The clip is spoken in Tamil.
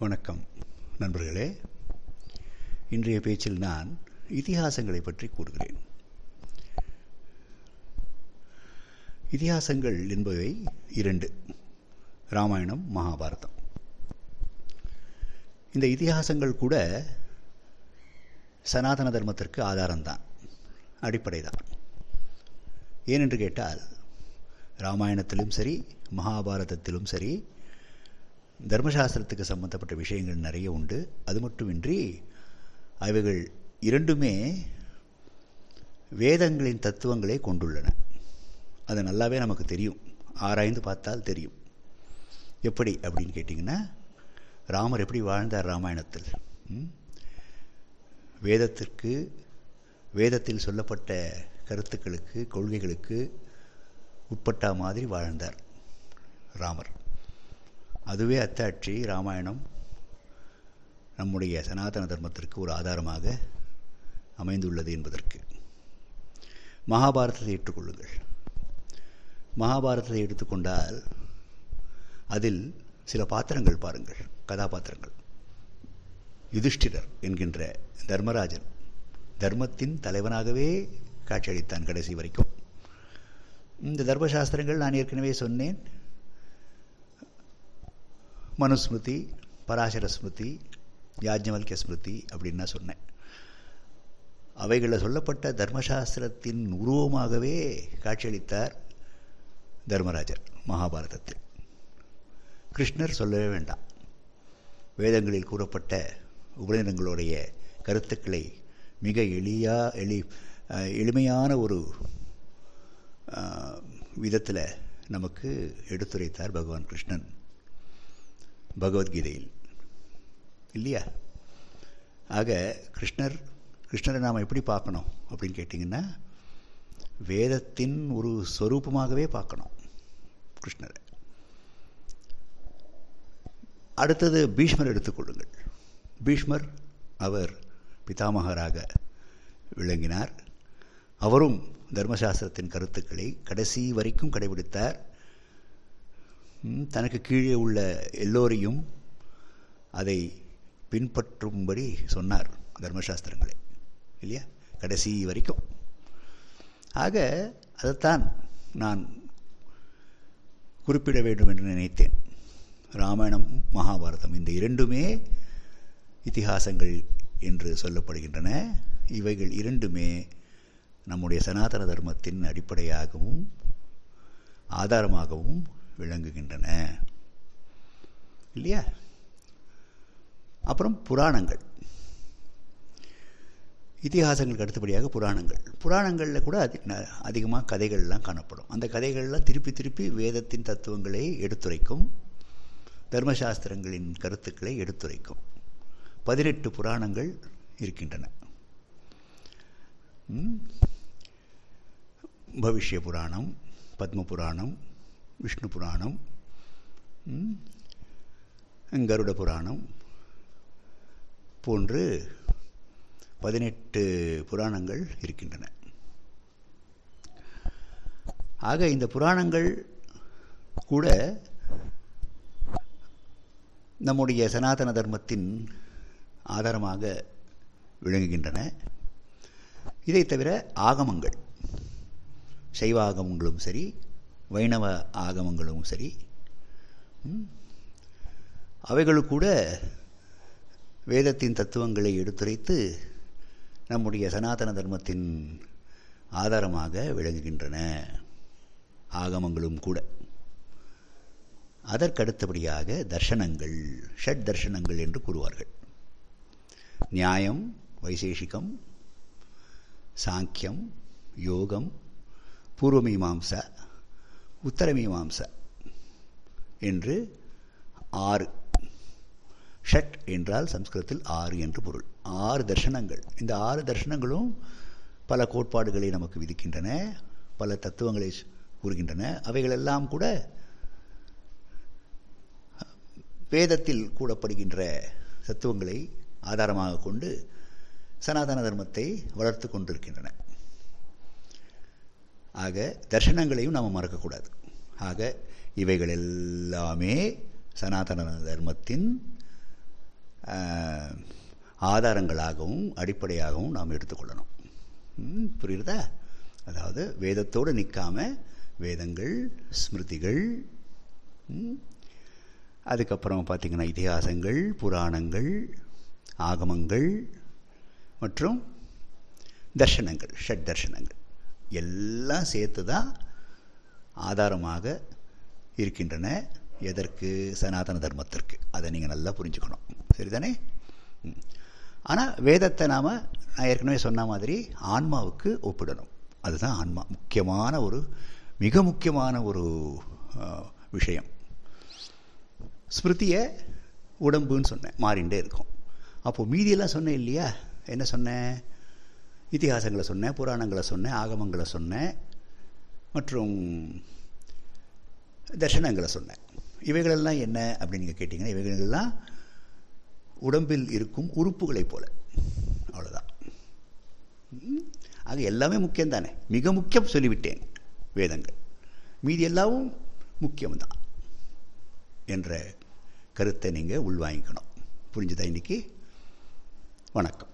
வணக்கம் நண்பர்களே. இன்றைய பேச்சில் நான் இதிகாசங்களை பற்றி கூறுகிறேன். இதிகாசங்கள் என்பவை இரண்டு ராமாயணம் மகாபாரதம். இந்த இதிகாசங்கள் கூட சனாதன தர்மத்திற்கு ஆதாரம்தான் அடிப்படை தான் ஏனென்று கேட்டால் ராமாயணத்திலும் சரி மகாபாரதத்திலும் சரி தர்மசாஸ்திரத்துக்கு சம்பந்தப்பட்ட விஷயங்கள் நிறைய உண்டு. அது மட்டுமின்றி அவைகள் இரண்டுமே வேதங்களின் தத்துவங்களை கொண்டுள்ளன. அது நல்லாவே நமக்கு தெரியும். ஆராய்ந்து பார்த்தால் தெரியும். எப்படி அப்படின்னு கேட்டிங்கன்னா ராமர் எப்படி வாழ்ந்தார் ராமாயணத்தில்? வேதத்திற்கு வேதத்தில் சொல்லப்பட்ட கருத்துக்களுக்கு கொள்கைகளுக்கு உட்பட்ட மாதிரி வாழ்ந்தார் ராமர். அதுவே அத்தாட்சி ராமாயணம் நம்முடைய சனாதன தர்மத்திற்கு ஒரு ஆதாரமாக அமைந்துள்ளது என்பதற்கு. மகாபாரதத்தை ஏற்றுக்கொள்ளுங்கள். மகாபாரதத்தை எடுத்துக்கொண்டால் அதில் சில பாத்திரங்கள் பாருங்கள் கதாபாத்திரங்கள். யுதிஷ்டிரர் என்கின்ற தர்மராஜன் தர்மத்தின் தலைவனாகவே காட்சியளித்தான் கடைசி வரைக்கும். இந்த தர்மசாஸ்திரங்கள் நான் ஏற்கனவே சொன்னேன். மனுஸ்மிருதி பராசர ஸ்மிருதி யாஜ்ஞவல்கிய ஸ்மிருதி அப்படின்னு நான் சொன்னேன். அவைகளில் சொல்லப்பட்ட தர்மசாஸ்திரத்தின் உருவமாகவே காட்சியளித்தார் தர்மராஜர் மகாபாரதத்தில். கிருஷ்ணர் சொல்லவே வேண்டாம். வேதங்களில் கூறப்பட்ட உபநிடங்களுடைய கருத்துக்களை மிக எளியா எளி எளிமையான ஒரு விதத்தில் நமக்கு எடுத்துரைத்தார் பகவான் கிருஷ்ணன். பகவத்கீதையில். இல்லையா? ஆக கிருஷ்ணர் கிருஷ்ணரை நாம் எப்படி பார்க்கணும் அப்படின்னு கேட்டிங்கன்னா வேதத்தின் ஒரு ஸ்வரூபமாகவே பார்க்கணும் கிருஷ்ணரை. அடுத்தது பீஷ்மர் எடுத்துக்கொள்ளுங்கள். பீஷ்மர் அவர் பிதாமகராக விளங்கினார். அவரும் தர்மசாஸ்திரத்தின் கருத்துக்களை கடைசி வரைக்கும் கடைபிடித்தார். தனக்கு கீழே உள்ள எல்லோரையும் அதை பின்பற்றும்படி சொன்னார் தர்மசாஸ்திரங்களை. இல்லையா? கடைசி வரைக்கும். ஆக அதைத்தான் நான் குறிப்பிட வேண்டும் என்று நினைத்தேன். ராமாயணம் மகாபாரதம் இந்த இரண்டுமே இத்திஹாசங்கள் என்று சொல்லப்படுகின்றன. இவைகள் இரண்டுமே நம்முடைய சனாதன தர்மத்தின் அடிப்படையாகவும் ஆதாரமாகவும் விளங்குகின்றன. இல்லையா? அப்புறம் புராணங்கள். இத்திஹாசங்களுக்கு அடுத்தபடியாக புராணங்கள். புராணங்களில் கூட அதி அதிகமாக கதைகள்லாம் காணப்படும். அந்த கதைகள்லாம் திருப்பி திருப்பி வேதத்தின் தத்துவங்களை எடுத்துரைக்கும். தர்மசாஸ்திரங்களின் கருத்துக்களை எடுத்துரைக்கும். பதினெட்டு புராணங்கள் இருக்கின்றன. பவிஷ்ய புராணம் பத்ம புராணம் விஷ்ணு புராணம் கருட புராணம் போன்று பதினெட்டு புராணங்கள் இருக்கின்றன. ஆக இந்த புராணங்கள் கூட நம்முடைய சனாதன தர்மத்தின் ஆதாரமாக விளங்குகின்றன. இதை தவிர ஆகமங்கள் சைவ ஆகமங்களும் சரி வைணவ ஆகமங்களும் சரி. அவைகளும் கூட வேதத்தின் தத்துவங்களை எடுத்துரைத்து நம்முடைய சனாதன தர்மத்தின் ஆதாரமாக விளங்குகின்றன. ஆகமங்களும் கூட. அதற்கடுத்தபடியாக தர்ஷனங்கள் ஷட் தர்ஷனங்கள் என்று கூறுவார்கள். நியாயம் வைசேஷிகம் சாங்கியம் யோகம் பூர்வமீமாம்சா உத்தரமீமாம்ச என்று ஆறு. ஷட் என்றால் சம்ஸ்கிருதத்தில் ஆறு என்று பொருள். ஆறு தர்ஷனங்கள். இந்த ஆறு தர்ஷனங்களும் பல கோட்பாடுகளை நமக்கு விதிக்கின்றன பல தத்துவங்களை கூறுகின்றன. அவைகளெல்லாம் கூட வேதத்தில் கூடப்படுகின்ற தத்துவங்களை ஆதாரமாக கொண்டு சனாதன தர்மத்தை வளர்த்து கொண்டிருக்கின்றன. ஆக தர்ஷனங்களையும் நாம் மறக்கக்கூடாது. ஆக இவைகள் எல்லாமே சனாதன தர்மத்தின் ஆதாரங்களாகவும் அடிப்படையாகவும் நாம் எடுத்துக்கொள்ளணும். ம், புரியுறதா அதாவது வேதத்தோடு நிற்காம வேதங்கள் ஸ்மிருதிகள் அதுக்கப்புறம் பார்த்திங்கன்னா இதிகாசங்கள் புராணங்கள் ஆகமங்கள் மற்றும் தர்ஷனங்கள் ஷட் தர்ஷனங்கள் எல்லாம் சேர்த்து தான் ஆதாரமாக இருக்கின்றன. எதற்கு? சனாதன தர்மத்திற்கு. அதை நீங்கள் நல்லா புரிஞ்சுக்கணும். சரிதானே? ஆனால் வேதத்தை நாம் நான் ஏற்கனவே சொன்ன மாதிரி ஆன்மாவுக்கு ஒப்பிடணும். அதுதான் ஆன்மா. முக்கியமான ஒரு மிக முக்கியமான ஒரு விஷயம். ஸ்மிருதியை உடம்புன்னு சொன்னேன். மாறிண்டே இருக்கும். அப்போது மீதியெல்லாம் சொன்னேன் இல்லையா? என்ன சொன்னேன்? இத்திகாசங்களை சொன்னேன் புராணங்களை சொன்னேன் ஆகமங்களை சொன்னேன் மற்றும் தர்ஷனங்களை சொன்னேன். இவைகளெல்லாம் என்ன அப்படின்னு நீங்கள் கேட்டிங்கன்னா இவைகளெல்லாம் உடம்பில் இருக்கும் உறுப்புகளைப் போல. அவ்வளோதான் ஆக எல்லாமே முக்கியம் தானே மிக முக்கியம் சொல்லிவிட்டேன் வேதங்கள். மீதி எல்லாவும் முக்கியம்தான் என்ற கருத்தை நீங்கள் உள்வாங்கிக்கணும். புரிஞ்சுதா இன்னைக்கு? வணக்கம்.